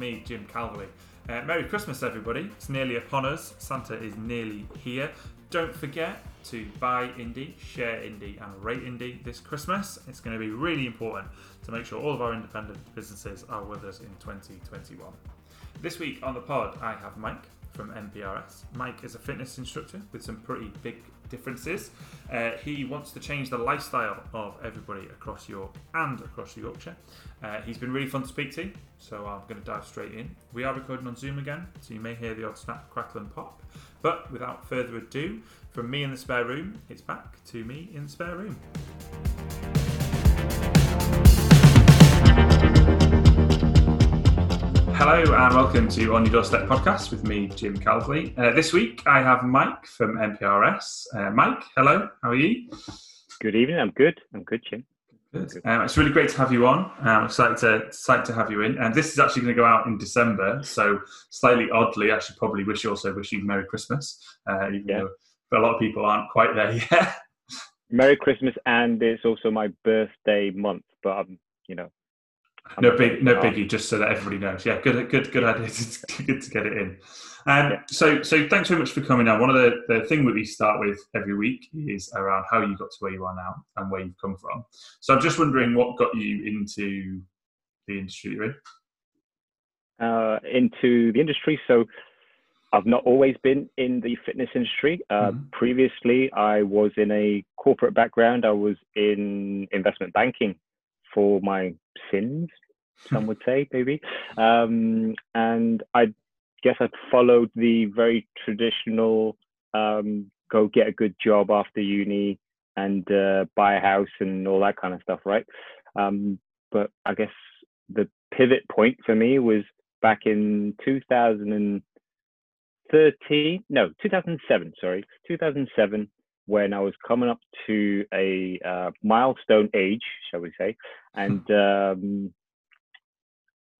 me, Jim Calverley. Uh, Merry Christmas, everybody. It's nearly upon us. Santa is nearly here. Don't forget to buy indie, share indie, and rate indie this Christmas. It's going to be really important to make sure all of our independent businesses are with us in 2021. This week on the pod, I have Mike from MPRS. Mike is a fitness instructor with some pretty big differences. Uh, he wants to change the lifestyle of everybody across York and across Yorkshire. Uh, he's been really fun to speak to, so I'm going to dive straight in. We are recording on Zoom again, so you may hear the odd snap, crackle, and pop. But without further ado, from me in the spare room, it's back to me in the spare room. Hello and welcome to On Your Doorstep podcast with me, Jim Calverley. Uh, this week I have Mike from MPRS. Uh, Mike, hello, how are you? Good evening. I'm good. I'm good, Jim. Good. Um, it's really great to have you on. I'm excited to excited to have you in. And this is actually going to go out in December, so slightly oddly, I should probably wish you also wish you Merry Christmas, uh, even yeah. though a lot of people aren't quite there yet. Merry Christmas, and it's also my birthday month. But I'm, you know, no big, no biggie. Just so that everybody knows. Yeah, good, good, good idea. It's good to get it in. Um, yeah. So, so thanks very much for coming on. One of the the thing that we start with every week is around how you got to where you are now and where you've come from. So, I'm just wondering what got you into the industry you're in. Uh, into the industry. So, I've not always been in the fitness industry. Uh, mm-hmm. Previously, I was in a corporate background. I was in investment banking for my sins, some would say, maybe. Um, and I guess I followed the very traditional um, go get a good job after uni and uh, buy a house and all that kind of stuff, right? Um, but I guess the pivot point for me was back in 2013, no, 2007, sorry, 2007 when I was coming up to a uh, milestone age, shall we say, and um,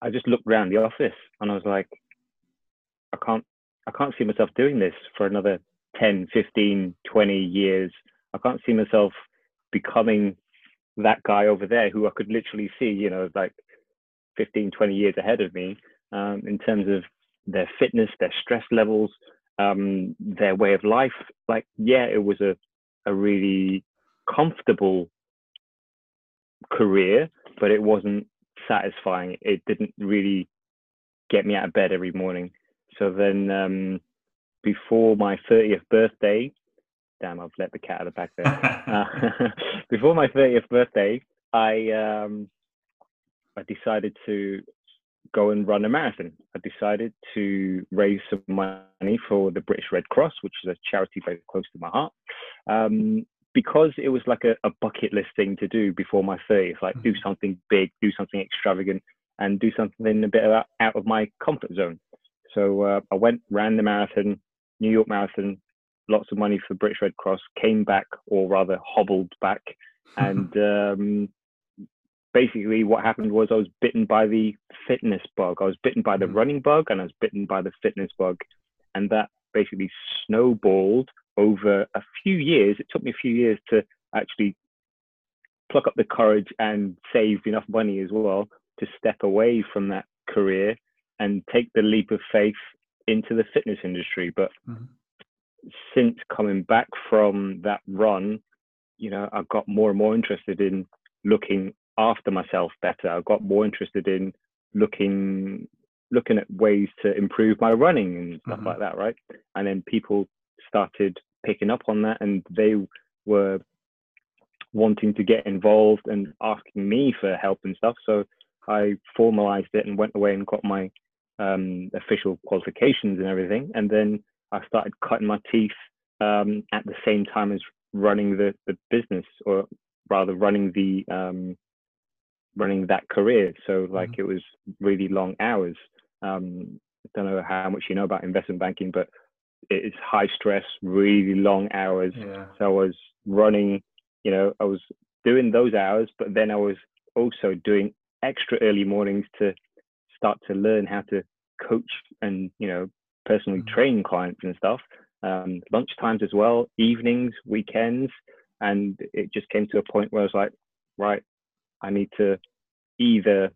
I just looked around the office and I was like, I can't, I can't see myself doing this for another 10, 15, 20 years. I can't see myself becoming that guy over there who I could literally see, you know, like 15, 20 years ahead of me um, in terms of their fitness, their stress levels, um, their way of life. Like, yeah, it was a, a really comfortable career, but it wasn't satisfying. It didn't really get me out of bed every morning. So then, um, before my 30th birthday, damn, I've let the cat out of the bag there. uh, before my 30th birthday, I um, I decided to go and run a marathon. I decided to raise some money for the British Red Cross, which is a charity very close to my heart. Um, because it was like a, a, bucket list thing to do before my 30th, like do mm-hmm. something big, do something extravagant, and do something a bit out of my comfort zone. So uh, I went, ran the marathon, New York Marathon, lots of money for the British Red Cross, came back, or rather hobbled back, and um, basically what happened was I was bitten by the fitness bug. I was bitten by the mm. running bug and I was bitten by the fitness bug. And that basically snowballed over a few years. It took me a few years to actually pluck up the courage and save enough money as well to step away from that career and take the leap of faith into the fitness industry. But mm-hmm. since coming back from that run, you know, I got more and more interested in looking after myself better. I got more interested in looking looking at ways to improve my running and stuff mm-hmm. like that, right? And then people started picking up on that and they were wanting to get involved and asking me for help and stuff. So I formalized it and went away and got my um, official qualifications and everything. And then I started cutting my teeth um, at the same time as running the, the business or rather running the um, running that career. So like mm-hmm. it was really long hours. Um, I don't know how much you know about investment banking, but it's high stress, really long hours. Yeah. So I was running, you know, I was doing those hours, but then I was also doing extra early mornings to start to learn how to coach and, you know, personally mm-hmm. train clients and stuff. Um, lunch times as well, evenings, weekends. And it just came to a point where I was like, right, I need to either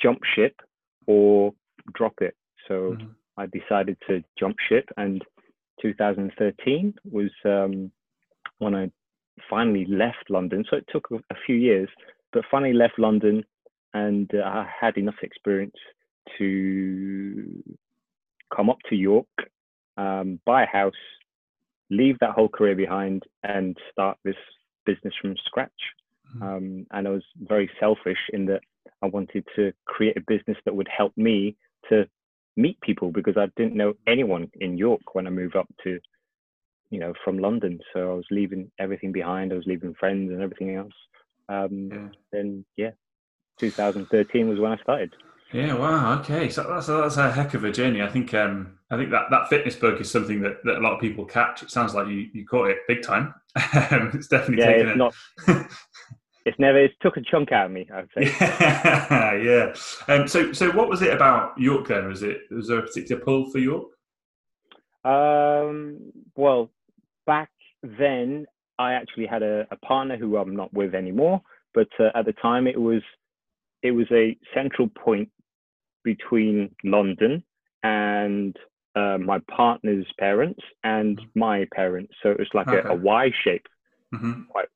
jump ship or drop it. So mm-hmm. I decided to jump ship, and 2013 was um, when I finally left London. So it took a few years, but finally left London, and uh, I had enough experience to come up to York, um, buy a house, leave that whole career behind, and start this business from scratch. Mm-hmm. Um, and I was very selfish in that I wanted to create a business that would help me to meet people because I didn't know anyone in York when I moved up to, you know, from London. So I was leaving everything behind. I was leaving friends and everything else. Um, yeah. Then yeah, 2013 was when I started. Yeah, wow. Okay, so that's a, that's a heck of a journey. I think um, I think that, that fitness bug is something that, that a lot of people catch. It sounds like you, you caught it big time. it's definitely yeah, taken it's it. Not, it's never it's took a chunk out of me. I'd say. Yeah, yeah. Um, so so what was it about York then? Was it was there a particular pull for York? Um, well, back then I actually had a, a partner who I'm not with anymore, but uh, at the time it was it was a central point between London and uh, my partner's parents and mm-hmm. my parents. So it was like okay. a, a Y shape, mm-hmm. quite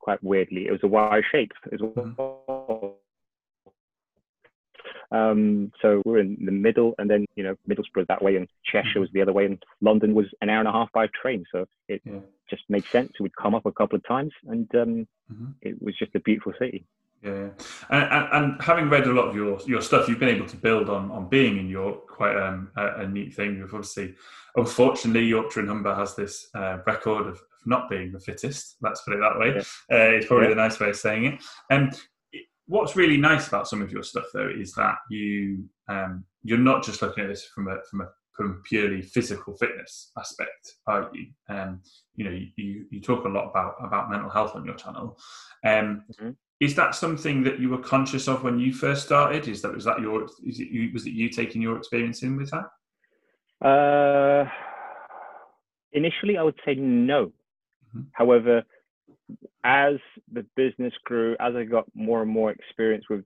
quite weirdly. It was a Y shape as well. Mm-hmm. Um, so we're in the middle, and then you know Middlesbrough that way, and Cheshire mm-hmm. was the other way, and London was an hour and a half by train. So it yeah. just made sense. We'd come up a couple of times, and um, mm-hmm. it was just a beautiful city. Yeah, and, and, and, having read a lot of your your stuff, you've been able to build on on being in York. Quite um, a, a, neat thing. You've obviously, unfortunately, Yorkshire and Humber has this uh, record of not being the fittest. Let's put it that way. Yeah. Uh, it's probably yeah. the nice way of saying it. And um, what's really nice about some of your stuff, though, is that you um, you're not just looking at this from a from a from purely physical fitness aspect, are you? Um, you know, you, you talk a lot about about mental health on your channel. Um, mm-hmm is that something that you were conscious of when you first started? Is that was that your is it you, was it you taking your experience in with that? Uh, initially, I would say no. Mm-hmm. However, as the business grew, as I got more and more experience with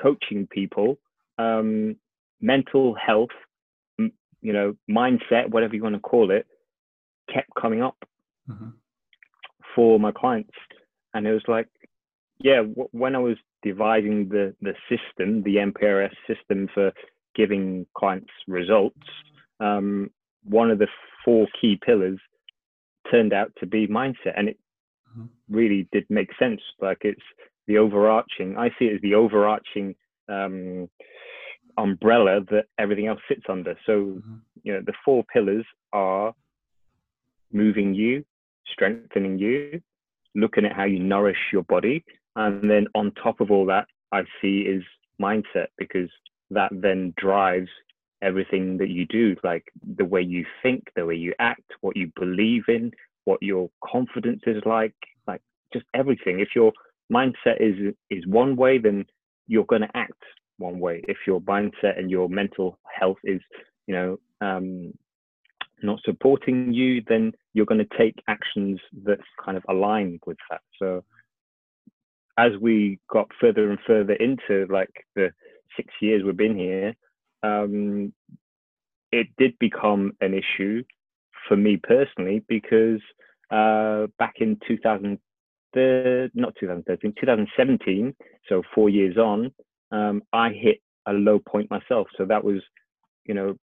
coaching people, um, mental health, m- you know, mindset, whatever you want to call it, kept coming up mm-hmm. for my clients, and it was like yeah, w- when I was devising the the system, the MPRS system for giving clients results, um, one of the four key pillars turned out to be mindset, and it mm-hmm. really did make sense. Like it's the overarching. I see it as the overarching um, umbrella that everything else sits under. So mm-hmm. you know, the four pillars are moving you, strengthening you, looking at how you nourish your body, and then on top of all that, I see is mindset because that then drives everything that you do, like the way you think, the way you act, what you believe in, what your confidence is like, like just everything. If your mindset is is one way, then you're going to act one way. If your mindset and your mental health is, you know, um, not supporting you, then you're going to take actions that kind of align with that. So as we got further and further into like the six years we've been here, um, it did become an issue for me personally because uh, back in 2000, not 2013, 2017, so four years on, um, I hit a low point myself. So that was, you know,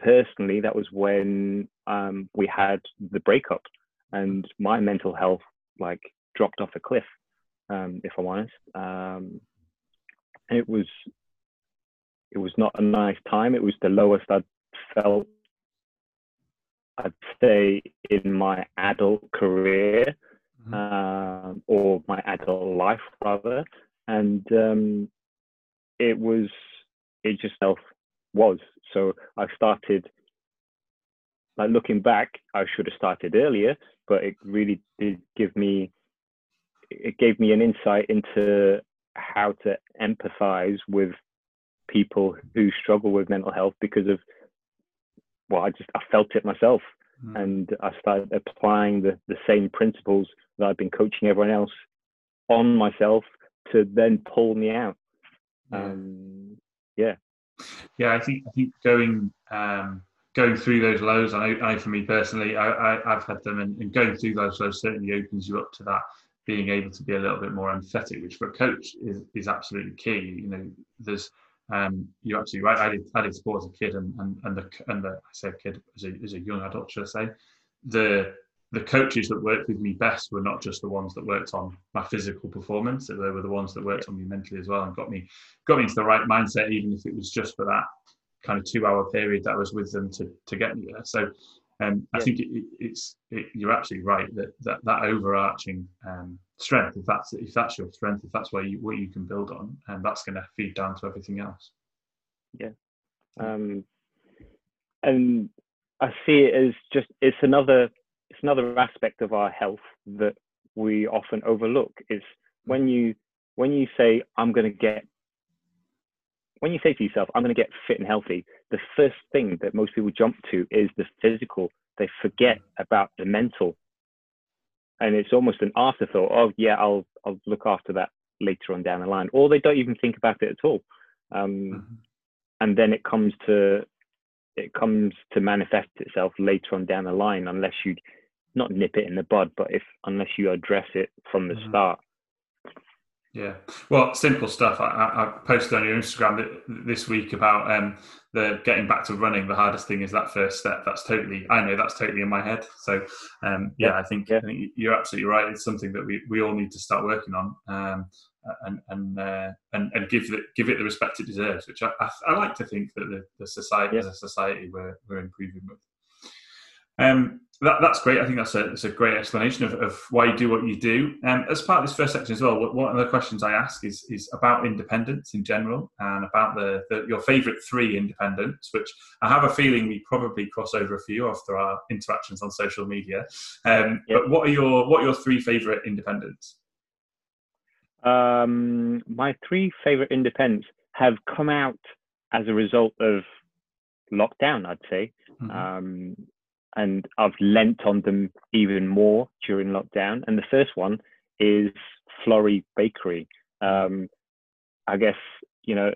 personally, that was when um, we had the breakup and my mental health like dropped off a cliff um, if I'm honest. Um, it was it was not a nice time. It was the lowest I'd felt, I'd say, in my adult career mm-hmm. um, or my adult life rather, and um, it was it just self was. So I started. Like looking back, I should have started earlier, but it really did give me it gave me an insight into how to empathize with people who struggle with mental health because of well i just i felt it myself mm. and i started applying the, the same principles that i've been coaching everyone else on myself to then pull me out yeah. um yeah Yeah, I think I think going um, going through those lows. I know, I for me personally, I, I have had them, and, and, going through those lows certainly opens you up to that being able to be a little bit more empathetic, which for a coach is is absolutely key. You know, there's um, you're absolutely right. I did, I did sport as a kid, and and and the and the I say kid as a as a young adult, should I say? The the coaches that worked with me best were not just the ones that worked on my physical performance; they were the ones that worked on me mentally as well, and got me got me into the right mindset, even if it was just for that kind of two hour period that I was with them to to get me there. So. Um, I think it, it's it, you're absolutely right that that, that overarching um, strength, if that's if that's your strength, if that's where you what you can build on, and that's going to feed down to everything else. Yeah, um, and I see it as just it's another it's another aspect of our health that we often overlook is when you when you say I'm going to get when you say to yourself I'm going to get fit and healthy the first thing that most people jump to is the physical. They forget about the mental and it's almost an afterthought oh yeah I'll I'll look after that later on down the line or they don't even think about it at all um, mm-hmm. and then it comes to it comes to manifest itself later on down the line unless you not nip it in the bud, but if unless you address it from the mm-hmm. start. Yeah, well, simple stuff. I, I, posted on your Instagram this week about um, the getting back to running. The hardest thing is that first step. That's totally. I know that's totally in my head. So, um, yeah, yeah, I think, yeah. I think you're absolutely right. It's something that we, we all need to start working on. Um, and and, uh, and and give it give it the respect it deserves, which I, I, I like to think that the, the society yeah. as a society we're we're improving with. Um, that, that's great. I think that's a, that's a great explanation of, of why you do what you do. Um, as part of this first section as well, one of the questions I ask is, is about independence in general and about the, the your favourite three independents, which I have a feeling we probably cross over a few after our interactions on social media. Um, yep. But what are your what are your three favourite independents? Um, my three favourite independents have come out as a result of lockdown. I'd say. Mm-hmm. Um, and I've lent on them even more during lockdown. And the first one is Florrie Bakery. Um, I guess you know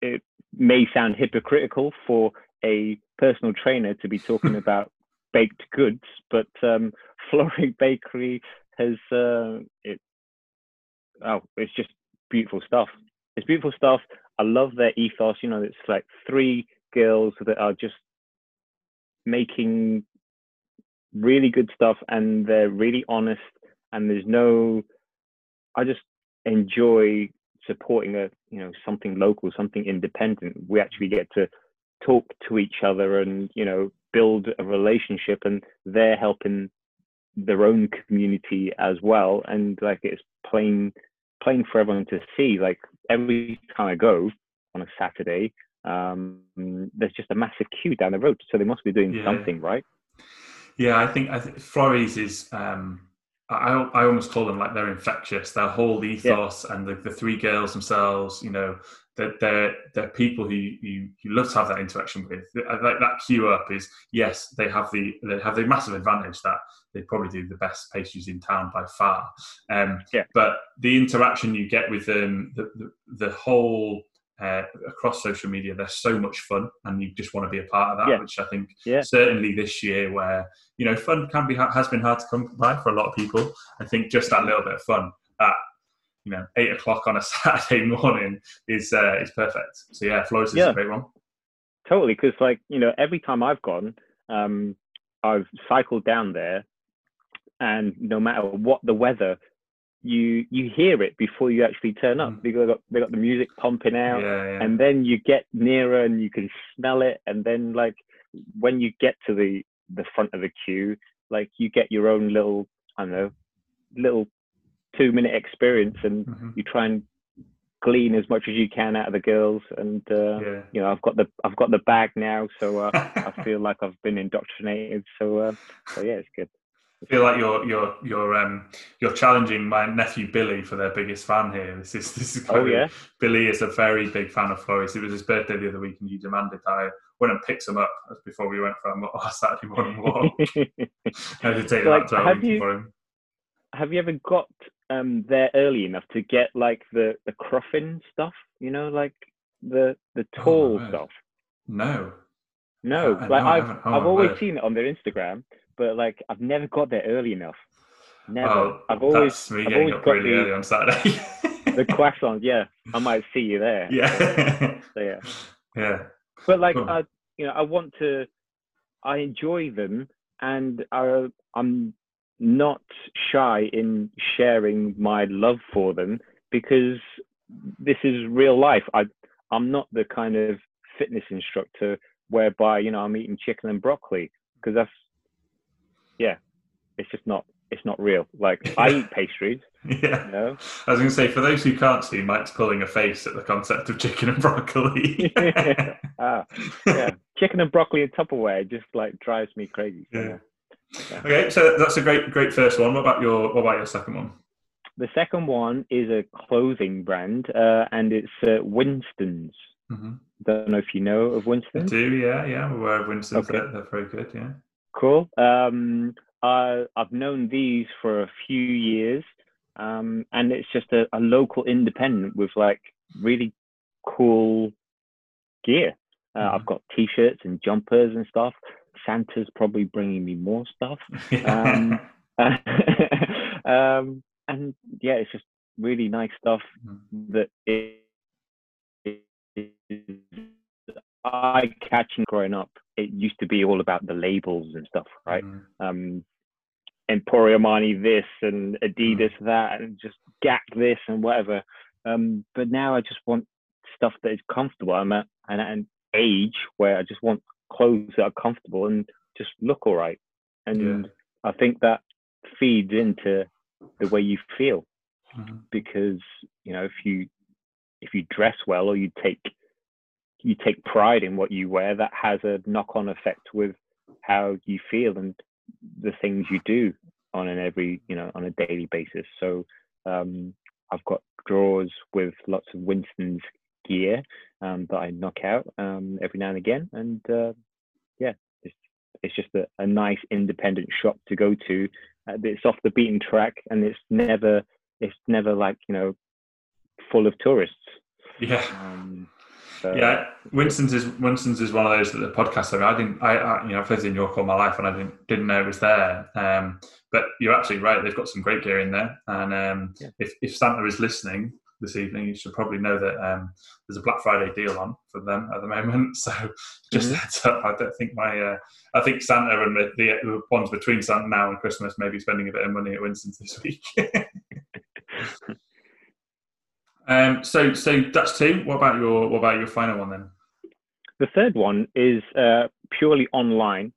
it may sound hypocritical for a personal trainer to be talking about baked goods, but um, Florrie Bakery has uh, it. Oh, it's just beautiful stuff. It's beautiful stuff. I love their ethos. You know, it's like three girls that are just making really good stuff and they're really honest and there's no i just enjoy supporting a you know something local something independent. We actually get to talk to each other and you know build a relationship and they're helping their own community as well. And like it's plain plain for everyone to see. Like every time i go on a saturday um, there's just a massive queue down the road. So they must be doing yeah. something right. Yeah, I think I think Florrie's is. Um, I I almost call them like they're infectious. Their whole ethos yeah. and the, the three girls themselves. You know, they're they're, they're people who you, you love to have that interaction with. Like that queue up is yes, they have the they have the massive advantage that they probably do the best pastries in town by far. Um, yeah. But the interaction you get with them, the, the, the whole uh, across social media. They're so much fun, and you just want to be a part of that. Yeah. Which I think yeah. certainly this year, where you know fun can be has been hard to come by for a lot of people. I think just that little bit of fun at you know eight o'clock on a Saturday morning is uh, is perfect. So yeah, Florrie's is yeah. a great one. Totally, because like you know, every time I've gone, um, I've cycled down there, and no matter what the weather, you you hear it before you actually turn up mm. because they got they got the music pumping out yeah, yeah. and then you get nearer and you can smell it and then like when you get to the the front of the queue like you get your own little i don't know little two minute experience and mm-hmm. you try and glean as much as you can out of the girls and uh, yeah. you know i've got the i've got the bag now so uh, i feel like i've been indoctrinated so uh, so yeah it's good I feel like you're you're you're um you're challenging my nephew Billy for their biggest fan here. This is this is oh yeah. Billy is a very big fan of Florrie's. It was his birthday the other week, and you demanded I went and picked him up before we went for our Saturday morning walk. I had to take like, that have you, for him. Have you ever got um there early enough to get like the the cruffin stuff? You know, like the the Oh, tall right. stuff. No. No, like no, I've. Oh, I've always word. seen it on their Instagram, but like I've never got there early enough. Never. Well, I've always that's me I've getting up got really the- early on Saturday. the croissants. Yeah, I might see you there. yeah. So, yeah. yeah. But like Cool. I, you know, I want to. I enjoy them, and I, I'm not shy in sharing my love for them because this is real life. I, I'm not the kind of fitness instructor whereby you know I'm eating chicken and broccoli because that's, yeah, it's just not. It's not real. Like I eat pastries, Yeah. you know. I was going to say, for those who can't see, Mike's pulling a face at the concept of chicken and broccoli. ah, yeah, chicken and broccoli in Tupperware just like drives me crazy. Yeah. yeah. Okay, so that's a great, great first one. What about your, what about your second one? The second one is a clothing brand, uh, and it's uh, Winston's. Mm-hmm. Don't know if you know of I Winston's. do, yeah, yeah. I'm aware of Winston's. Okay. They're, they're very good, yeah. Cool. Um, I, I've known these for a few years, um, and it's just a, a local independent with like really cool gear. Uh, Mhm. I've got t-shirts and jumpers and stuff. Santa's probably bringing me more stuff. Um, um, and yeah, it's just really nice stuff Mhm. that is eye catching growing up. It used to be all about the labels and stuff, right? Mhm. Um, Emporio Armani this and Adidas that, and just Gap this and whatever. Um, but now I just want stuff that is comfortable. I'm at an, an age where I just want clothes that are comfortable and just look all right. And I think that feeds into the way you feel Mhm. because you know if you if you dress well or you take you take pride in what you wear that has a knock-on effect with how you feel and the things you do on an every you know on a daily basis. So um i've got drawers with lots of winston's gear um that i knock out um every now and again. And uh yeah it's it's just a, a nice independent shop to go to. Uh, it's off the beaten track and it's never it's never like you know full of tourists. Yeah. um so, Yeah, Winston's is Winston's is one of those that the podcast. I, mean, I didn't, I, I you know, I've lived in York all my life, and I didn't didn't know it was there. Um, but you're absolutely right; they've got some great gear in there. And um, Yeah. if if Santa is listening this evening, you should probably know that um, there's a Black Friday deal on for them at the moment. So just Mhm. a heads up. I don't think my, uh, I think Santa and the, the ones between Santa now and Christmas may be spending a bit of money at Winston's this week. um, so so that's two. What about your what about your final one then? the third one is uh, purely online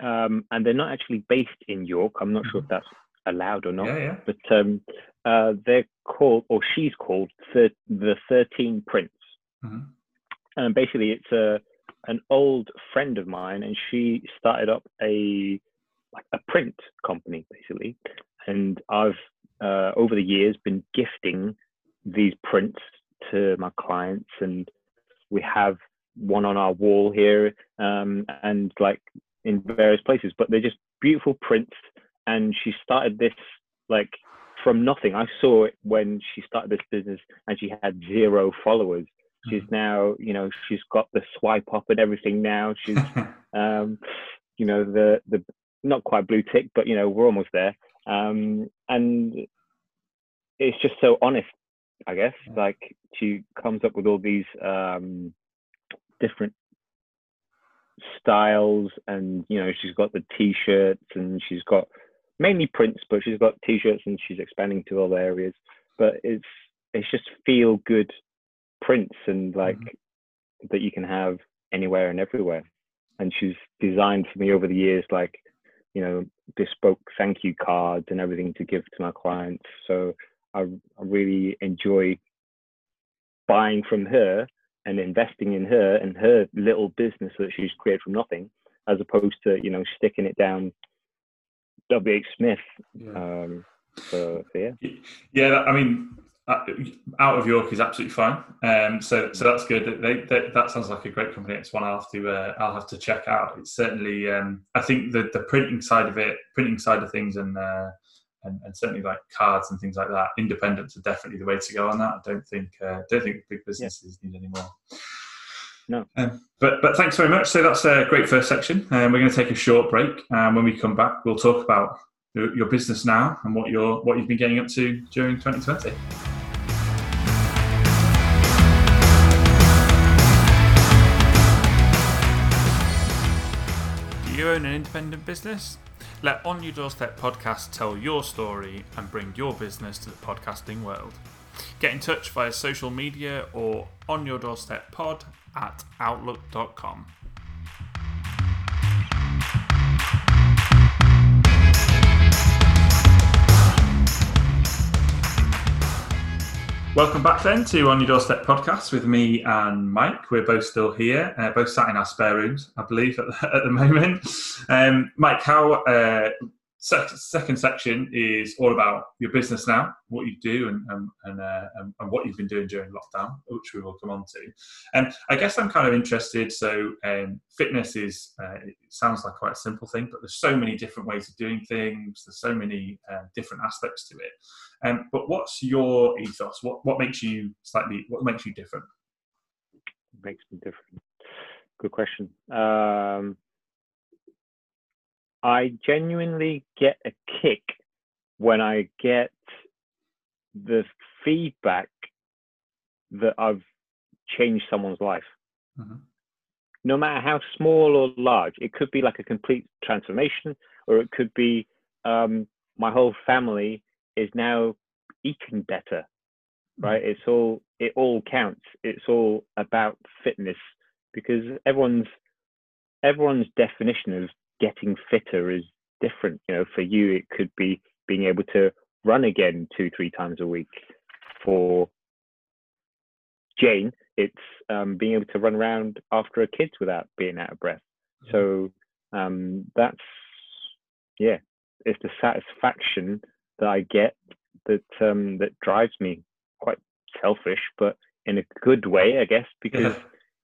um and they're not actually based in york i'm not sure if that's allowed or not Yeah, yeah. but um uh they're called or she's called thir- the 13 Prints Mhm. and basically it's a an old friend of mine and she started up a like a print company basically and i've uh, over the years been gifting these prints to my clients and we have one on our wall here um, and like in various places but they're just beautiful prints. And she started this like from nothing. I saw it when she started this business and she had zero followers. She's now you know she's got the swipe up and everything now. She's um you know the the not quite blue tick but you know we're almost there. Um and it's just so honest i guess like she comes up with all these um different styles and you know she's got the t-shirts and she's got mainly prints but she's got t-shirts and she's expanding to other areas. But it's it's just feel good prints and like that you can have anywhere and everywhere. And she's designed for me over the years like you know bespoke thank you cards and everything to give to my clients. So i, I really enjoy buying from her and investing in her and her little business that she's created from nothing as opposed to you know sticking it down w.h smith yeah. um so, so yeah Yeah, I mean, uh, out of York is absolutely fine. Um, so so that's good. They, they, that sounds like a great company. It's one I'll have to uh, I'll have to check out. It's certainly um, I think the the printing side of it, printing side of things, and uh, and, and, certainly like cards and things like that, independents are definitely the way to go on that. I don't think uh, don't think big businesses yeah. need any more. No. Um, but but thanks very much. So that's a great first section. Um, we're going to take a short break, and when we come back, we'll talk about your, your business now and what you're what you've been getting up to during 2020. Own an independent business? Let On Your Doorstep podcast tell your story and bring your business to the podcasting world. Get in touch via social media or on your doorstep pod at outlook.com. Welcome back then to On Your Doorstep podcast with me and Mike. We're both still here, uh, both sat in our spare rooms, I believe, at the, at the moment. Um, Mike, how uh, second section is all about your business now, what you do, and and, and, uh, and, what you've been doing during lockdown, which we will come on to. And I guess I'm kind of interested. So um, fitness is uh, it sounds like quite a simple thing, but there's so many different ways of doing things. There's so many uh, different aspects to it. Um, but what's your ethos? What what makes you slightly? What makes you different? Makes me different. Good question. Um, I genuinely get a kick when I get the feedback that I've changed someone's life. Mm-hmm. No matter how small or large, it could be like a complete transformation, or it could be um, my whole family is now eating better. Mm-hmm. Right? It's all it all counts. It's all about fitness because everyone's everyone's definition of getting fitter is different. You know, for you, it could be being able to run again two, three times a week. For Jane, it's um, being able to run around after her kids without being out of breath. So um, that's, yeah, it's the satisfaction that I get that um, that drives me. Quite selfish, but in a good way, I guess, because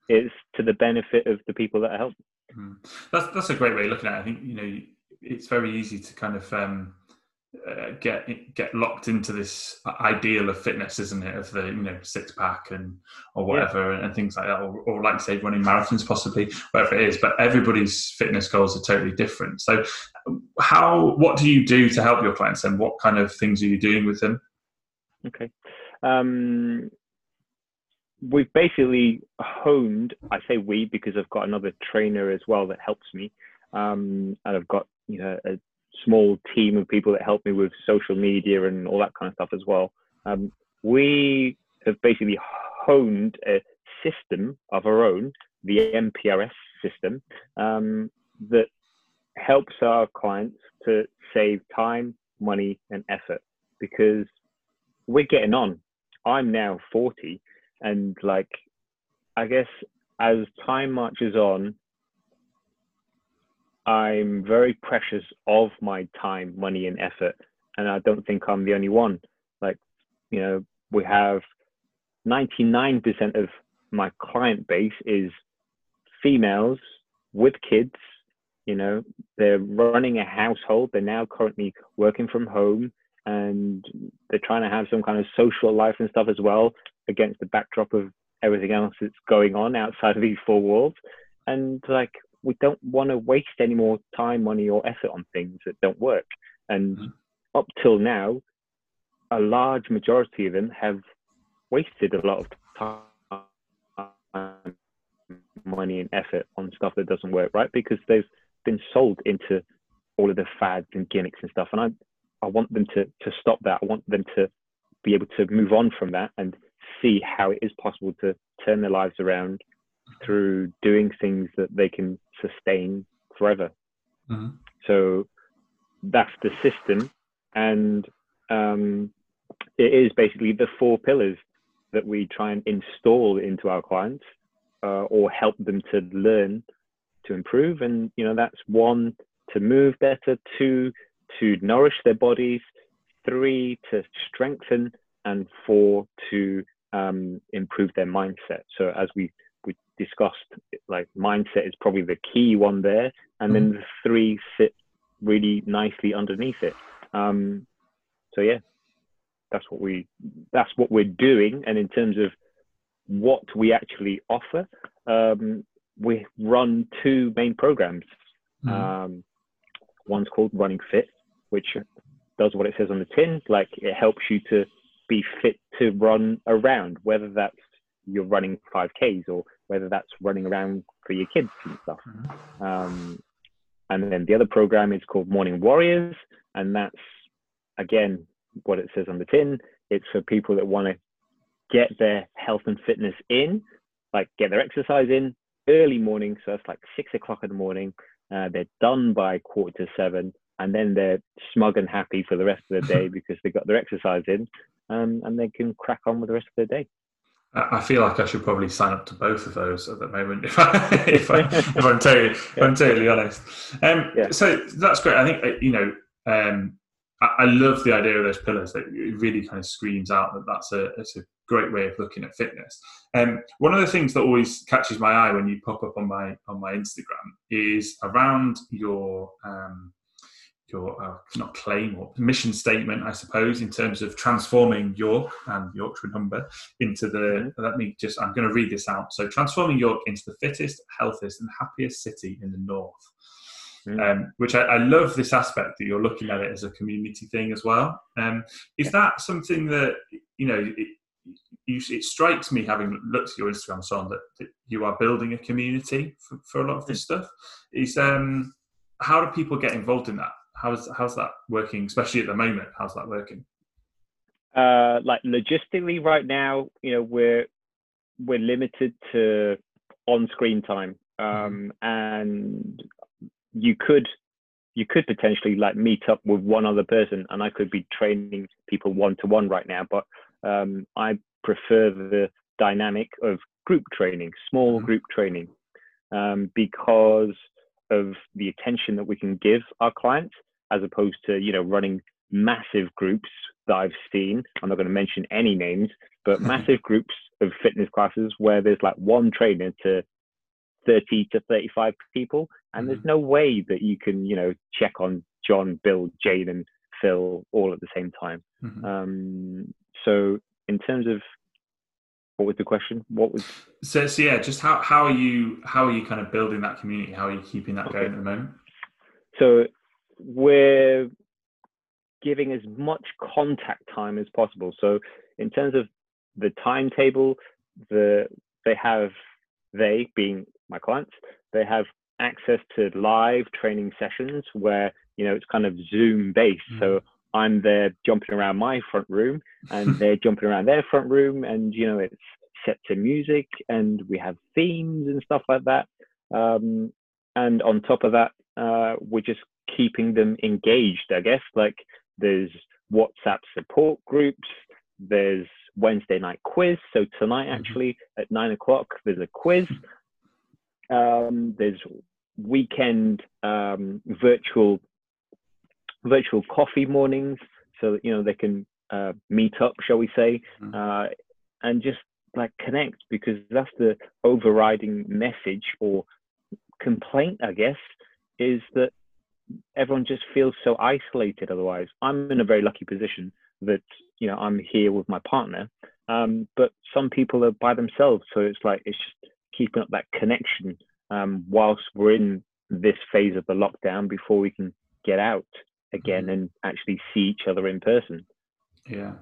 yeah. it's to the benefit of the people that I help. Mm. That's that's a great way of looking at it. I think you know it's very easy to kind of um, uh, get get locked into this ideal of fitness, isn't it? Of the you know six pack and or whatever yeah. and things like that, or, or like say, running marathons possibly, whatever it is. But everybody's fitness goals are totally different. So, how what do you do to help your clients, and what kind of things are you doing with them? Okay. Um, we've basically honed i say we because i've got another trainer as well that helps me um, and i've got you know a small team of people that help me with social media and all that kind of stuff as well. Um, we have basically honed a system of our own the mprs system um, that helps our clients to save time money and effort. Because we're getting on. I'm now 40 and like i guess as time marches on i'm very precious of my time money and effort and i don't think i'm the only one. Like you know we have 99% of my client base is females with kids. You know they're running a household. They're now currently working from home and they're trying to have some kind of social life and stuff as well against the backdrop of everything else that's going on outside of these four walls. And like, we don't want to waste any more time, money, or effort on things that don't work. And mm-hmm. up till now, a large majority of them have wasted a lot of time, money, and effort on stuff that doesn't work, right? Because they've been sold into all of the fads and gimmicks and stuff. And I, I want them to to stop that. I want them to be able to move on from that and see how it is possible to turn their lives around through doing things that they can sustain forever. Mm-hmm. So that's the system, and um, it is basically the four pillars that we try and install into our clients uh, or help them to learn to improve. And you know that's one to move better, two to nourish their bodies, three to strengthen, and four to um, improve their mindset. So as we we discussed, like mindset is probably the key one there, and then mm-hmm. the three sit really nicely underneath it. Um, so yeah, that's what we that's what we're doing. And in terms of what we actually offer, um, we run two main programs. Mm-hmm. Um, one's called Running Fit, which does what it says on the tin. Like it helps you to be fit to run around, whether that's you're running 5Ks or whether that's running around for your kids and stuff. Mm-hmm. Um, and then the other program is called Morning Warriors, and that's again what it says on the tin. It's for people that want to get their health and fitness in, like get their exercise in early morning. So it's like six o'clock in the morning. Uh, they're done by quarter to seven, and then they're smug and happy for the rest of the day because they got their exercise in, um, and they can crack on with the rest of their day. I feel like I should probably sign up to both of those at the moment, if, I, if, I, if I'm totally, if I'm totally honest. Um, yeah. So that's great. I think uh, you know, um, I, I, love the idea of those pillars. That it really kind of screams out that that's a, it's a great way of looking at fitness. Um, one of the things that always catches my eye when you pop up on my on my Instagram is around your um, your uh, not claim or mission statement, I suppose, in terms of transforming York and Yorkshire Humber into the. Mm-hmm. Let me just. I'm going to read this out. So, transforming York into the fittest, healthiest, and happiest city in the north. Mm-hmm. Um, which I, I, love this aspect that you're looking at it as a community thing as well. Um, is that something that you know? It, you, it strikes me, having looked at your Instagram, so on, that, that you are building a community for, for a lot of this mm. stuff. Is um, how do people get involved in that? How's how's that working, especially at the moment? How's that working? Uh, like logistically, right now, you know, we're we're limited to on-screen time, um, mm-hmm. and you could you could potentially like meet up with one other person, and I could be training people one to one right now, but um, I prefer the dynamic of group training, small mm-hmm. group training, um, because of the attention that we can give our clients as opposed to you know running massive groups that I've seen. I'm not going to mention any names, but massive groups of fitness classes where there's like one trainer to 30 to 35 people, and mm-hmm. there's no way that you can you know check on John, Bill, Jane, and Phil all at the same time. Mm-hmm. Um, so in terms of what was the question? What was so, so yeah, just how how are you how are you kind of building that community? How are you keeping that okay. going at the moment? So we're giving as much contact time as possible. So in terms of the timetable, the they have they being my clients, they have access to live training sessions where you know it's kind of Zoom based. Mm. So I'm there jumping around my front room and they're jumping around their front room and you know it's set to music and we have themes and stuff like that. Um, and on top of that, uh, we're just keeping them engaged, I guess. Like there's WhatsApp support groups, there's Wednesday night quiz. So tonight, mm-hmm. actually, at nine o'clock, there's a quiz. Um, there's weekend um, virtual virtual coffee mornings, so that you know they can uh, meet up, shall we say, mm-hmm. uh, and just like connect because that's the overriding message or complaint, I guess, is that everyone just feels so isolated otherwise. I'm in a very lucky position that, you know, I'm here with my partner. Um, but some people are by themselves. So it's like, it's just keeping up that connection um, whilst we're in this phase of the lockdown before we can get out again mm-hmm. and actually see each other in person. Yeah.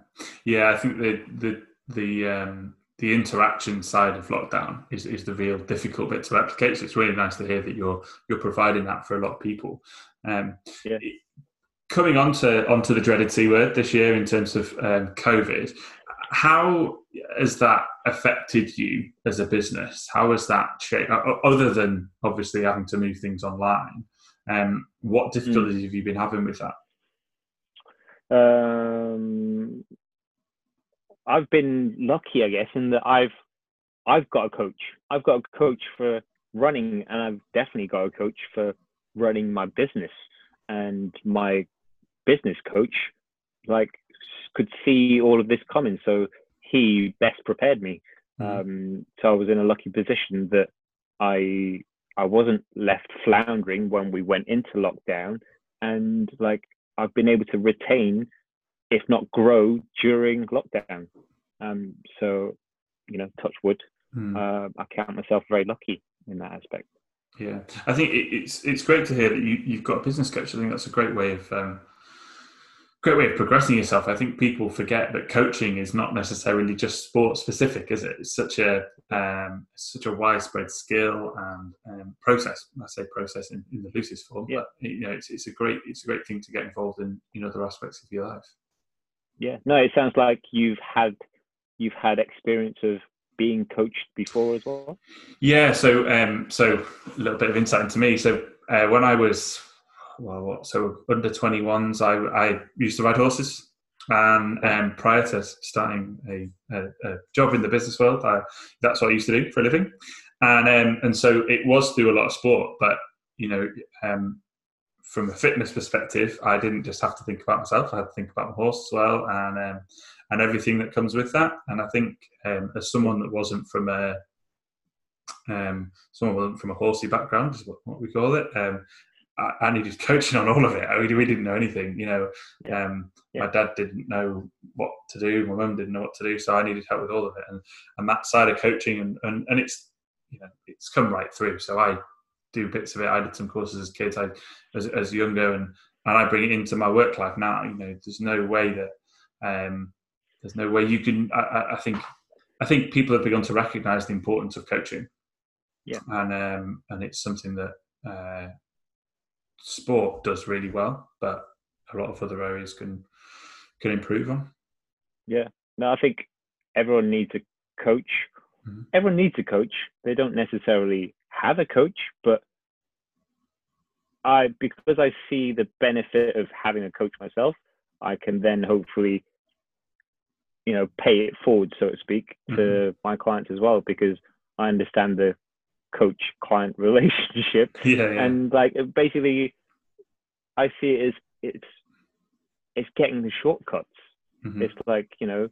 Yeah. I think the, the, the, um, the interaction side of lockdown is, is the real difficult bit to replicate. So it's really nice to hear that you're you're providing that for a lot of people. Um, yeah. Coming on to onto the dreaded C word this year in terms of um, COVID, how has that affected you as a business? How has that shaped, other than obviously having to move things online? Um, what difficulties mm. have you been having with that? Um, I've been lucky, I guess, in that I've I've got a coach. I've got a coach for running, and I've definitely got a coach for running my business. And my business coach, like, could see all of this coming, so he best prepared me. Mm. Um, so I was in a lucky position that I I wasn't left floundering when we went into lockdown, and like I've been able to retain if not grow during lockdown. Um, so, you know, touch wood. Hmm. Uh, I count myself very lucky in that aspect. Yeah, I think it's it's great to hear that you, you've got a business coach. I think that's a great way of um, great way of progressing yourself. I think people forget that coaching is not necessarily just sport specific, is it? It's such a um, such a widespread skill and um, process. I say process in, in the loosest form, Yeah. but you know, it's, it's a great it's a great thing to get involved in in other aspects of your life. Yeah. No, it sounds like you've had you've had experience of being coached before as well. Yeah, so um, so a little bit of insight into me. So uh, when I was well, what, so under twenty ones, I I used to ride horses, and um, prior to starting a, a, a job in the business world, I, that's what I used to do for a living, and um, and so it was through a lot of sport, but you know. Um, from a fitness perspective, I didn't just have to think about myself; I had to think about my horse as well, and um, and everything that comes with that. And I think um, as someone that wasn't from a um, someone wasn't from a horsey background, is what, what we call it. Um, I, I needed coaching on all of it. I mean, we didn't know anything, you know. Yeah. Um, Yeah. My dad didn't know what to do. My mum didn't know what to do, so I needed help with all of it. And and that side of coaching, and and, and it's you know it's come right through. So I do bits of it. I did some courses as kids, I as as younger, and and I bring it into my work life now. You know, there's no way that um, there's no way you can. I, I- think I think people have begun to recognise the importance of coaching. Yeah. and um, and it's something that uh, sport does really well, but a lot of other areas can can improve on. Yeah, no, I think everyone needs a coach. Mhm. Everyone needs a coach. They don't necessarily have a coach, but I because I see the benefit of having a coach myself, I can then hopefully, you know, pay it forward, so to speak, to my clients as well, because I understand the coach client relationship Yeah, yeah. and like basically i see it as it's it's getting the shortcuts Mhm. it's like you know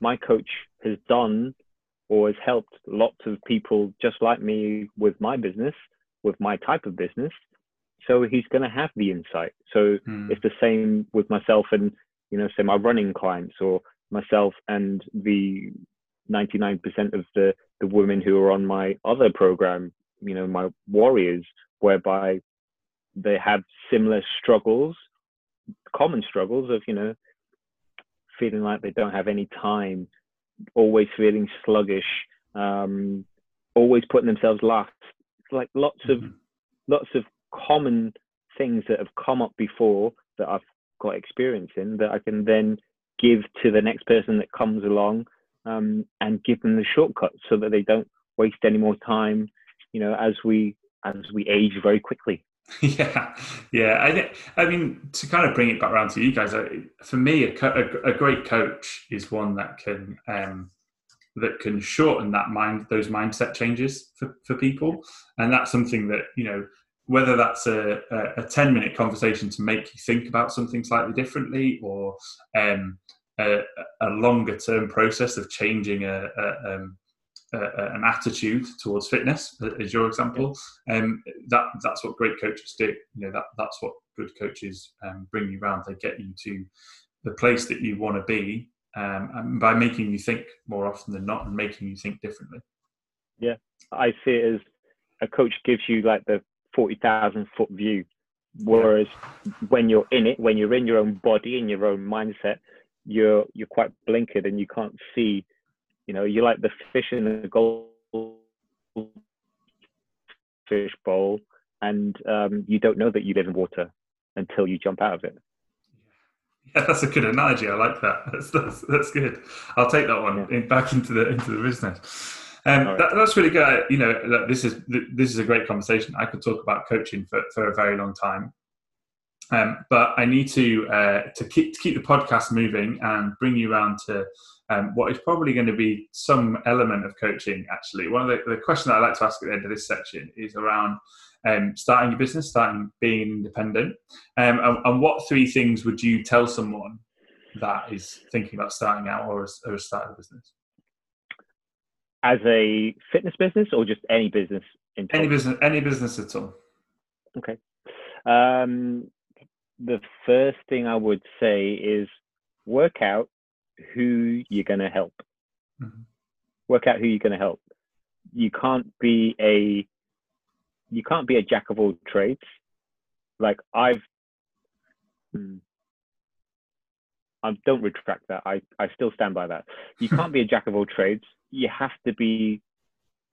my coach has done or has helped lots of people just like me with my business with my type of business so he's going to have the insight so Mm. it's the same with myself and you know say my running clients or myself and the 99% of the the women who are on my other program you know my warriors whereby they have similar struggles common struggles of you know feeling like they don't have any time always feeling sluggish um always putting themselves last It's like lots of Mhm. lots of common things that have come up before that I've got experience in that I can then give to the next person that comes along um, and give them the shortcuts so that they don't waste any more time, you know, as we as we age very quickly. Yeah, yeah. I think. I mean, to kind of bring it back around to you guys, I- for me, a, co- a, a great coach is one that can um, that can shorten that mind those mindset changes for, for people, and that's something that you know whether that's a, a, a ten minute conversation to make you think about something slightly differently, or um, a, a longer term process of changing a, a, um, a, a- an attitude towards fitness, as your example um, that that's what great coaches do. You know that that's what good coaches um, bring you around. They get you to the place that you want to be um, and by making you think more often than not and making you think differently. Yeah, I see it as a coach gives you like the forty thousand foot view, whereas when you're in it, when you're in your own body and your own mindset, you're you're quite blinkered and you can't see. You know, you're like the fish in the goldfish bowl, and um, you don't know that you live in water until you jump out of it. Yeah, that's a good analogy. I like that. That's that's, that's good. I'll take that one in, back into the into the business. Um, right. that, that's really good. You know, this is this is a great conversation. I could talk about coaching for, for a very long time, um, but I need to uh, to keep to keep the podcast moving and bring you around to um, what is probably going to be some element of coaching. Actually, one of the, the questions I like to ask at the end of this section is around um, starting your business, starting being independent, um, and, and what three things would you tell someone that is thinking about starting out or has, or has started a business? As a fitness business or just any business in Any business, any business at all. Okay. Um, the first thing I would say is work out who you're going to help. Mm-hmm. Work out who you're going to help. You can't be a you can't be a jack of all trades. Like I've, hmm, I don't retract that. I, I still stand by that. You can't be a jack of all trades. You have to be,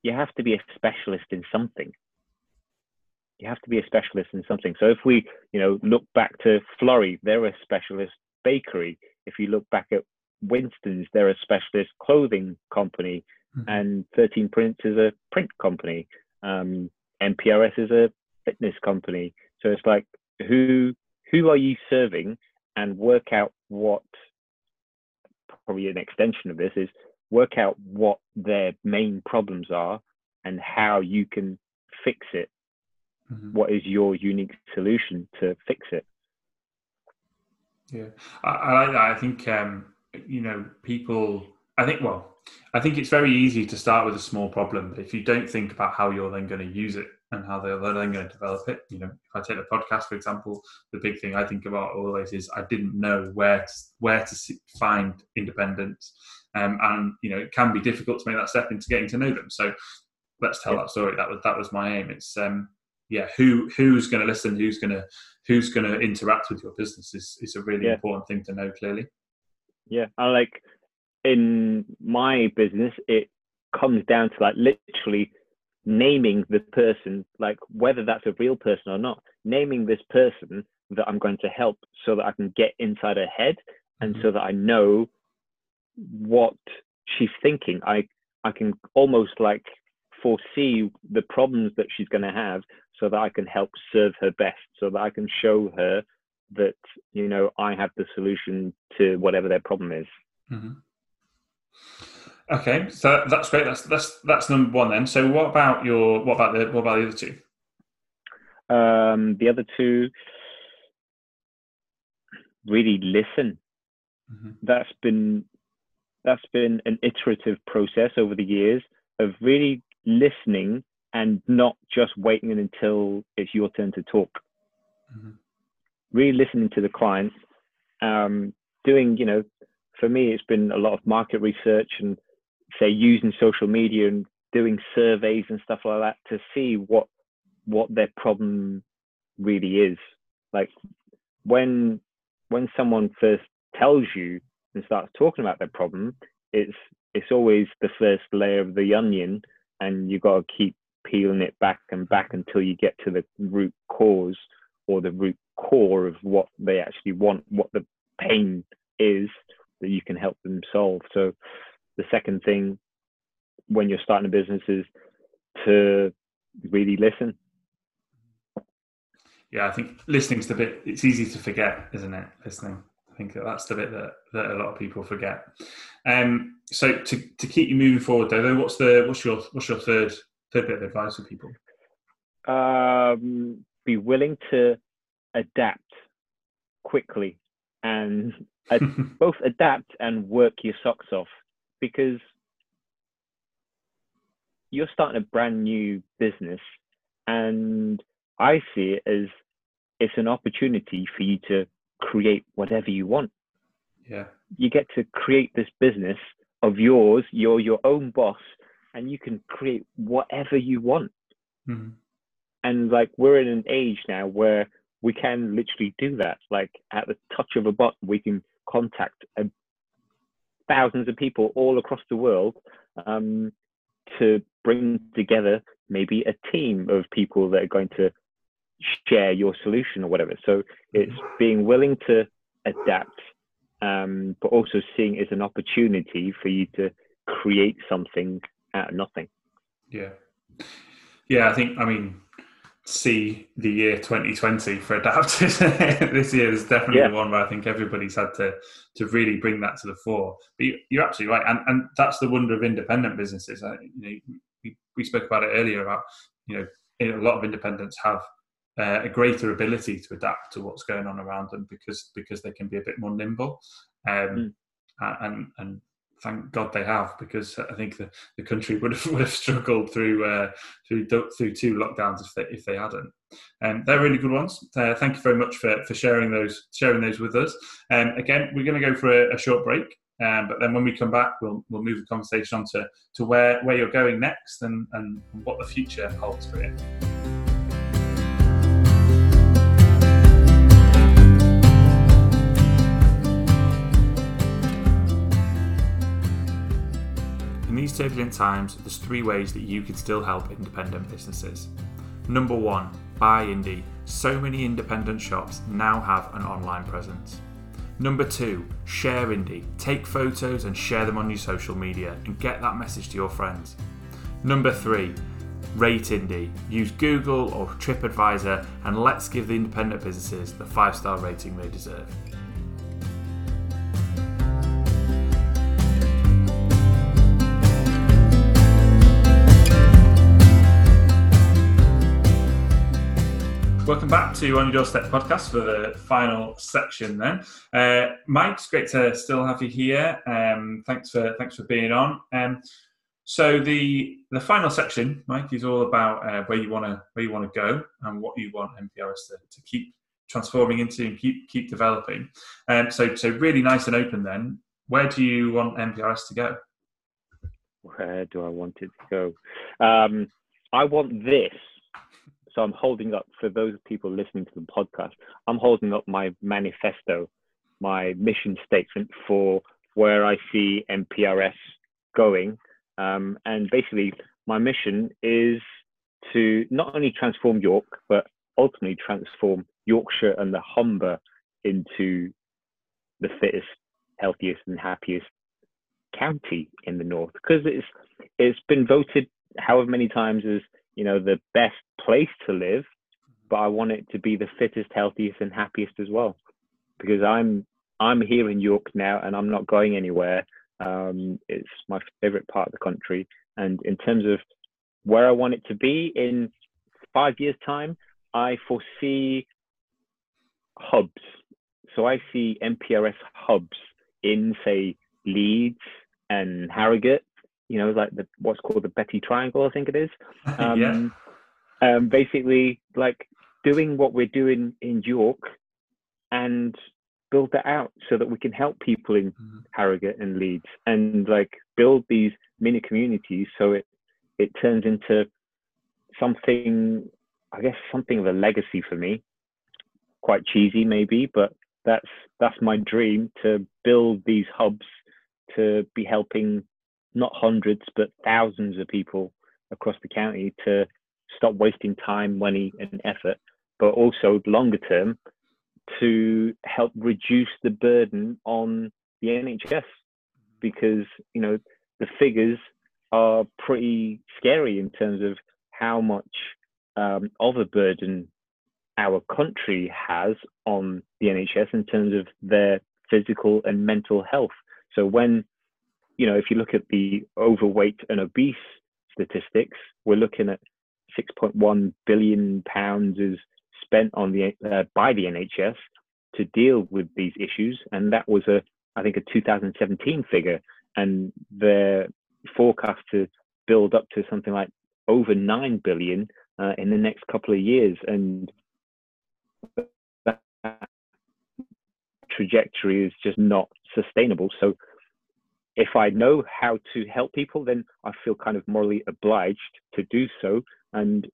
you have to be a specialist in something. You have to be a specialist in something. So if we, you know, look back to Florrie, they're a specialist bakery. If you look back at Winston's, they're a specialist clothing company, mm-hmm. and 13 Prints is a print company. Um, MPRS is a fitness company. So it's like who who are you serving and work out what probably an extension of this is work out what their main problems are and how you can fix it. Mm-hmm. What is your unique solution to fix it? Yeah, I, I, I think um, you know people. I think well, I think it's very easy to start with a small problem, but if you don't think about how you're then going to use it and how they're then going to develop it, you know, if I take the podcast for example, the big thing I think about always is I didn't know where to, where to find independence, um, and you know, it can be difficult to make that step into getting to know them. So let's tell yeah. that story. That was that was my aim. It's um, yeah, who who's going to listen, who's going to who's going to interact with your business is is a really yeah. important thing to know clearly. Yeah, I like in my business, it comes down to like literally naming the person, like whether that's a real person or not, naming this person that I'm going to help so that I can get inside her head and mm-hmm. so that I know what she's thinking. I I can almost like foresee the problems that she's going to have so that I can help serve her best, so that I can show her that you know I have the solution to whatever their problem is. Mm-hmm. Okay, so that's great. That's that's that's number one then. So what about your what about the what about the other two? Um, the other two, really listen. Mm-hmm. That's been that's been an iterative process over the years of really listening and not just waiting until it's your turn to talk. Mm-hmm. Really listening to the client, um, doing you know, for me it's been a lot of market research and say using social media and doing surveys and stuff like that to see what what their problem really is like when when someone first tells you and starts talking about their problem it's it's always the first layer of the onion and you've got to keep peeling it back and back until you get to the root cause or the root core of what they actually want what the pain is that you can help them solve so the second thing when you're starting a business is to really listen. Yeah, I think listening's the bit. It's easy to forget, isn't it? Listening. I think that that's the bit that, that a lot of people forget. Um, so to, to keep you moving forward, though, what's the what's your what's your third third bit of advice for people? Um, be willing to adapt quickly and ad- both adapt and work your socks off because you're starting a brand new business and I see it as it's an opportunity for you to create whatever you want. Yeah. You get to create this business of yours, you're your own boss, and you can create whatever you want. Mm-hmm. And like we're in an age now where we can literally do that. Like at the touch of a button, we can contact a thousands of people all across the world um, to bring together maybe a team of people that are going to share your solution or whatever. So it's being willing to adapt, um, but also seeing it as an opportunity for you to create something out of nothing. Yeah. Yeah, I think, I mean, see the year 2020 for adapters this year is definitely yeah. the one where I think everybody's had to to really bring that to the fore. But you, are absolutely right, and and that's the wonder of independent businesses. I, you know, we, we spoke about it earlier about you know a lot of independents have uh, a greater ability to adapt to what's going on around them because because they can be a bit more nimble, um, mm. and and thank God they have because I think the, the country would have, would have struggled through uh, through through two lockdowns if they if they hadn't. Um, they're really good ones. Uh, thank you very much for, for sharing those sharing those with us. Um, again, we're going to go for a, a short break, um, but then when we come back, we'll we'll move the conversation on to, to where where you're going next and, and what the future holds for you. These turbulent times, there's three ways that you can still help independent businesses. Number one, buy indie. So many independent shops now have an online presence. Number two, share indie. Take photos and share them on your social media and get that message to your friends. Number three, rate indie. Use Google or TripAdvisor and let's give the independent businesses the five star rating they deserve. Welcome back to On Your Doorstep podcast for the final section. Then, uh, Mike, it's great to still have you here. Um, thanks for thanks for being on. Um, so the the final section, Mike, is all about uh, where you want to where you want to go and what you want MPRS to, to keep transforming into and keep keep developing. Um, so so really nice and open. Then, where do you want MPRS to go? Where do I want it to go? Um, I want this so I'm holding up for those people listening to the podcast. I'm holding up my manifesto, my mission statement for where I see MPRS going. Um, and basically, my mission is to not only transform York, but ultimately transform Yorkshire and the Humber into the fittest, healthiest, and happiest county in the north. Because it's it's been voted however many times as you know, the best place to live, but I want it to be the fittest, healthiest, and happiest as well. Because I'm I'm here in York now, and I'm not going anywhere. Um, it's my favorite part of the country, and in terms of where I want it to be in five years' time, I foresee hubs. So I see MPRS hubs in, say, Leeds and Harrogate, you know, like the what's called the Betty Triangle, I think it is. Um, yeah. Um, basically, like doing what we're doing in York and build that out so that we can help people in mm-hmm. Harrogate and Leeds and like build these mini communities so it it turns into something I guess something of a legacy for me. Quite cheesy maybe, but that's that's my dream to build these hubs to be helping not hundreds, but thousands of people across the county to stop wasting time, money, and effort, but also longer term to help reduce the burden on the NHS because you know the figures are pretty scary in terms of how much um, of a burden our country has on the NHS in terms of their physical and mental health. So when you know, if you look at the overweight and obese statistics, we're looking at 6.1 billion pounds is spent on the uh, by the NHS to deal with these issues, and that was a I think a 2017 figure, and the forecast to build up to something like over 9 billion uh, in the next couple of years, and that trajectory is just not sustainable. So if I know how to help people, then I feel kind of morally obliged to do so. And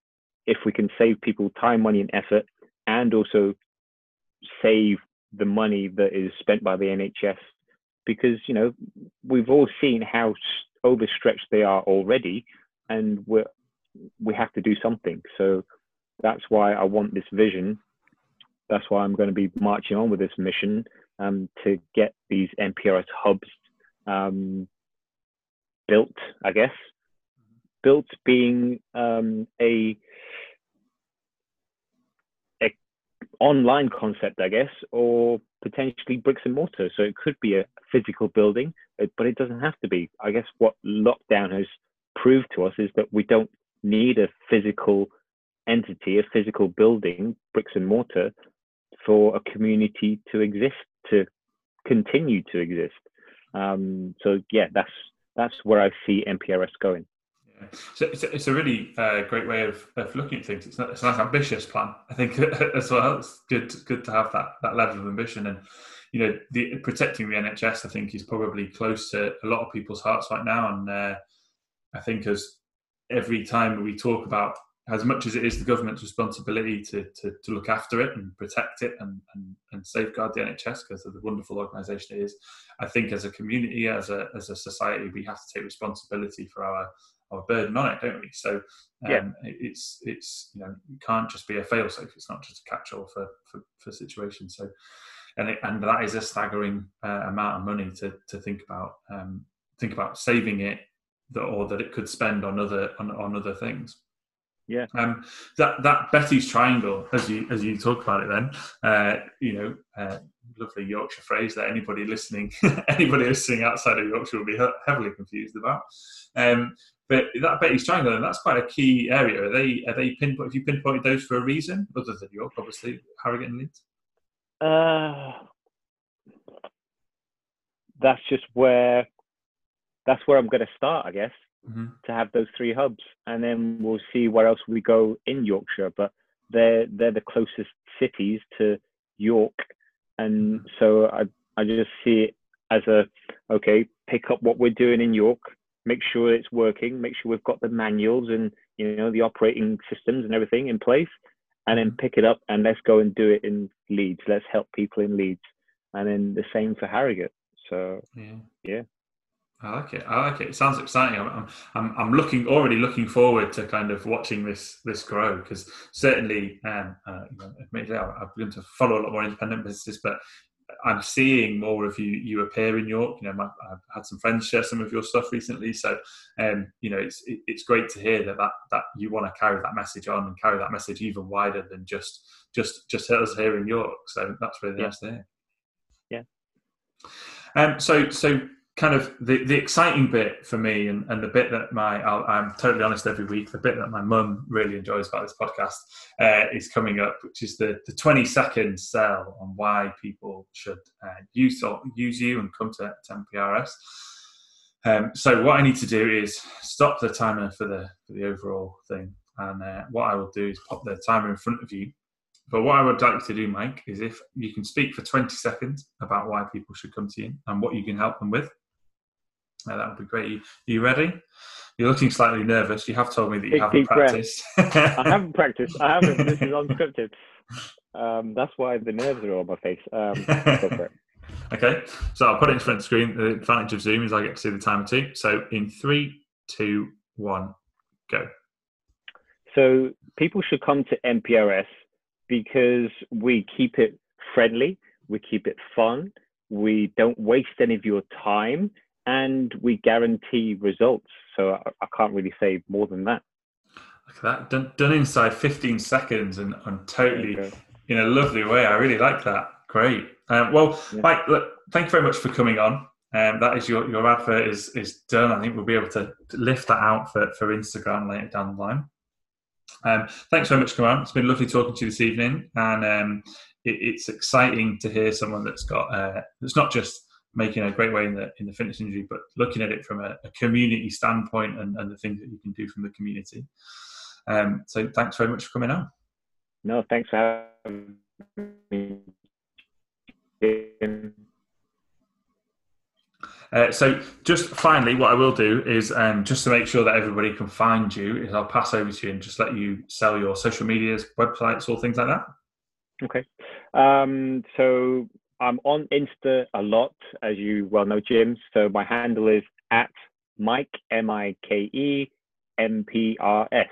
if we can save people time, money, and effort, and also save the money that is spent by the NHS, because you know we've all seen how overstretched they are already, and we we have to do something. So that's why I want this vision. That's why I'm going to be marching on with this mission um, to get these MPRS hubs um, built, I guess. Built being um, a, a online concept, I guess, or potentially bricks and mortar. So it could be a physical building, but it doesn't have to be. I guess what lockdown has proved to us is that we don't need a physical entity, a physical building, bricks and mortar, for a community to exist, to continue to exist. Um, so yeah, that's that's where I see MPRS going. Yeah. So it's, a, it's a really uh, great way of, of looking at things. It's, not, it's a nice ambitious plan, I think, as well. It's good good to have that that level of ambition and you know the protecting the NHS. I think is probably close to a lot of people's hearts right now, and uh, I think as every time we talk about as much as it is the government's responsibility to, to, to look after it and protect it and, and, and safeguard the NHS because of the wonderful organisation it is, I think as a community, as a, as a society, we have to take responsibility for our, our burden on it, don't we? So um, yeah. it's, it's, you know, it can't just be a fail-safe. It's not just a catch-all for, for, for situations. So, and, it, and that is a staggering uh, amount of money to, to think about, um, think about saving it or that it could spend on other, on, on other things. Yeah. Um, that that Betty's triangle, as you as you talk about it, then uh, you know, uh, lovely Yorkshire phrase that anybody listening, anybody listening outside of Yorkshire will be heavily confused about. Um, but that Betty's triangle, and that's quite a key area. Are they are they pinpoint? Have you pinpointed those for a reason, other than York, obviously, Harrogate and Leeds? Uh, that's just where that's where I'm going to start, I guess mm-hmm. to have those three hubs, and then we'll see where else we go in Yorkshire. But they're they're the closest cities to York, and mm-hmm. so I I just see it as a okay, pick up what we're doing in York, make sure it's working, make sure we've got the manuals and you know the operating systems and everything in place, and then mm-hmm. pick it up and let's go and do it in Leeds. Let's help people in Leeds, and then the same for Harrogate. So yeah, yeah. I like it. I like it. It sounds exciting. I'm, I'm, I'm looking already looking forward to kind of watching this this grow because certainly, um, uh, you know, I've begun to follow a lot more independent businesses, but I'm seeing more of you you appear in York. You know, my, I've had some friends share some of your stuff recently, so um, you know, it's it, it's great to hear that that that you want to carry that message on and carry that message even wider than just just just us here in York. So that's really yeah. nice to hear. Yeah. Um. So so kind of the, the exciting bit for me and, and the bit that my i am totally honest every week the bit that my mum really enjoys about this podcast uh, is coming up which is the, the 20 second sell on why people should uh, use or use you and come to, to mprs um, so what i need to do is stop the timer for the for the overall thing. And uh, what i will do is pop the timer in front of you. But what I would like to do, Mike, is if you can speak for 20 seconds about why people should come to you and what you can help them with. Uh, that would be great. Are you ready? You're looking slightly nervous. You have told me that you haven't practiced. I haven't practiced. I haven't. This is unscripted. Um, that's why the nerves are on my face. Um, okay, so I'll put it in front of the screen. The advantage of Zoom is I get to see the timer too. So in three, two, one, go. So people should come to MPRS because we keep it friendly, we keep it fun, we don't waste any of your time, and we guarantee results. So I, I can't really say more than that. Look at that done, done inside 15 seconds and, and totally in a lovely way. I really like that. Great. Um, well, yeah. Mike, look, thank you very much for coming on. Um, that is your, your advert is is done. I think we'll be able to lift that out for, for Instagram later down the line. Um, thanks very much on. It's been lovely talking to you this evening, and um, it, it's exciting to hear someone that's got uh, that's not just making a great way in the in the fitness industry, but looking at it from a, a community standpoint and, and, the things that you can do from the community. Um, so thanks very much for coming on. No, thanks for having me. Uh, so just finally, what I will do is um, just to make sure that everybody can find you, is I'll pass over to you and just let you sell your social medias, websites, all things like that. Okay. Um, so I'm on Insta a lot, as you well know, Jim. So my handle is at Mike M I K E M P R S.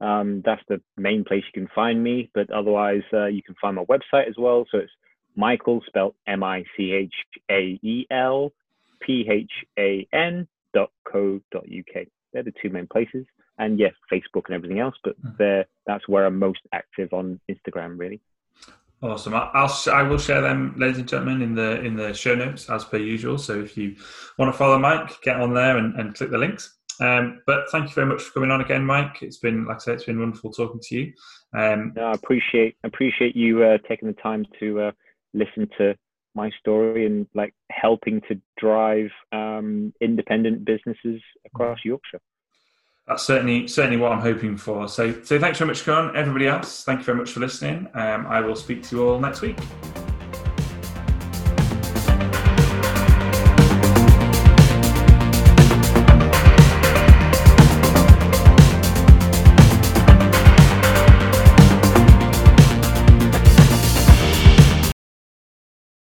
Um, that's the main place you can find me. But otherwise, uh, you can find my website as well. So it's Michael, spelled M I C H A E L P H A N dot co dot uk. They're the two main places. And yes, Facebook and everything else, but hmm. there that's where I'm most active on Instagram, really. Awesome. I'll I will share them, ladies and gentlemen, in the in the show notes as per usual. So if you want to follow Mike, get on there and, and click the links. Um, but thank you very much for coming on again, Mike. It's been, like I said, it's been wonderful talking to you. Um, no, I appreciate appreciate you uh, taking the time to uh, listen to my story and like helping to drive um, independent businesses across Yorkshire. That's certainly certainly what I'm hoping for. So, so thanks very much, Con. Everybody else, thank you very much for listening. Um, I will speak to you all next week.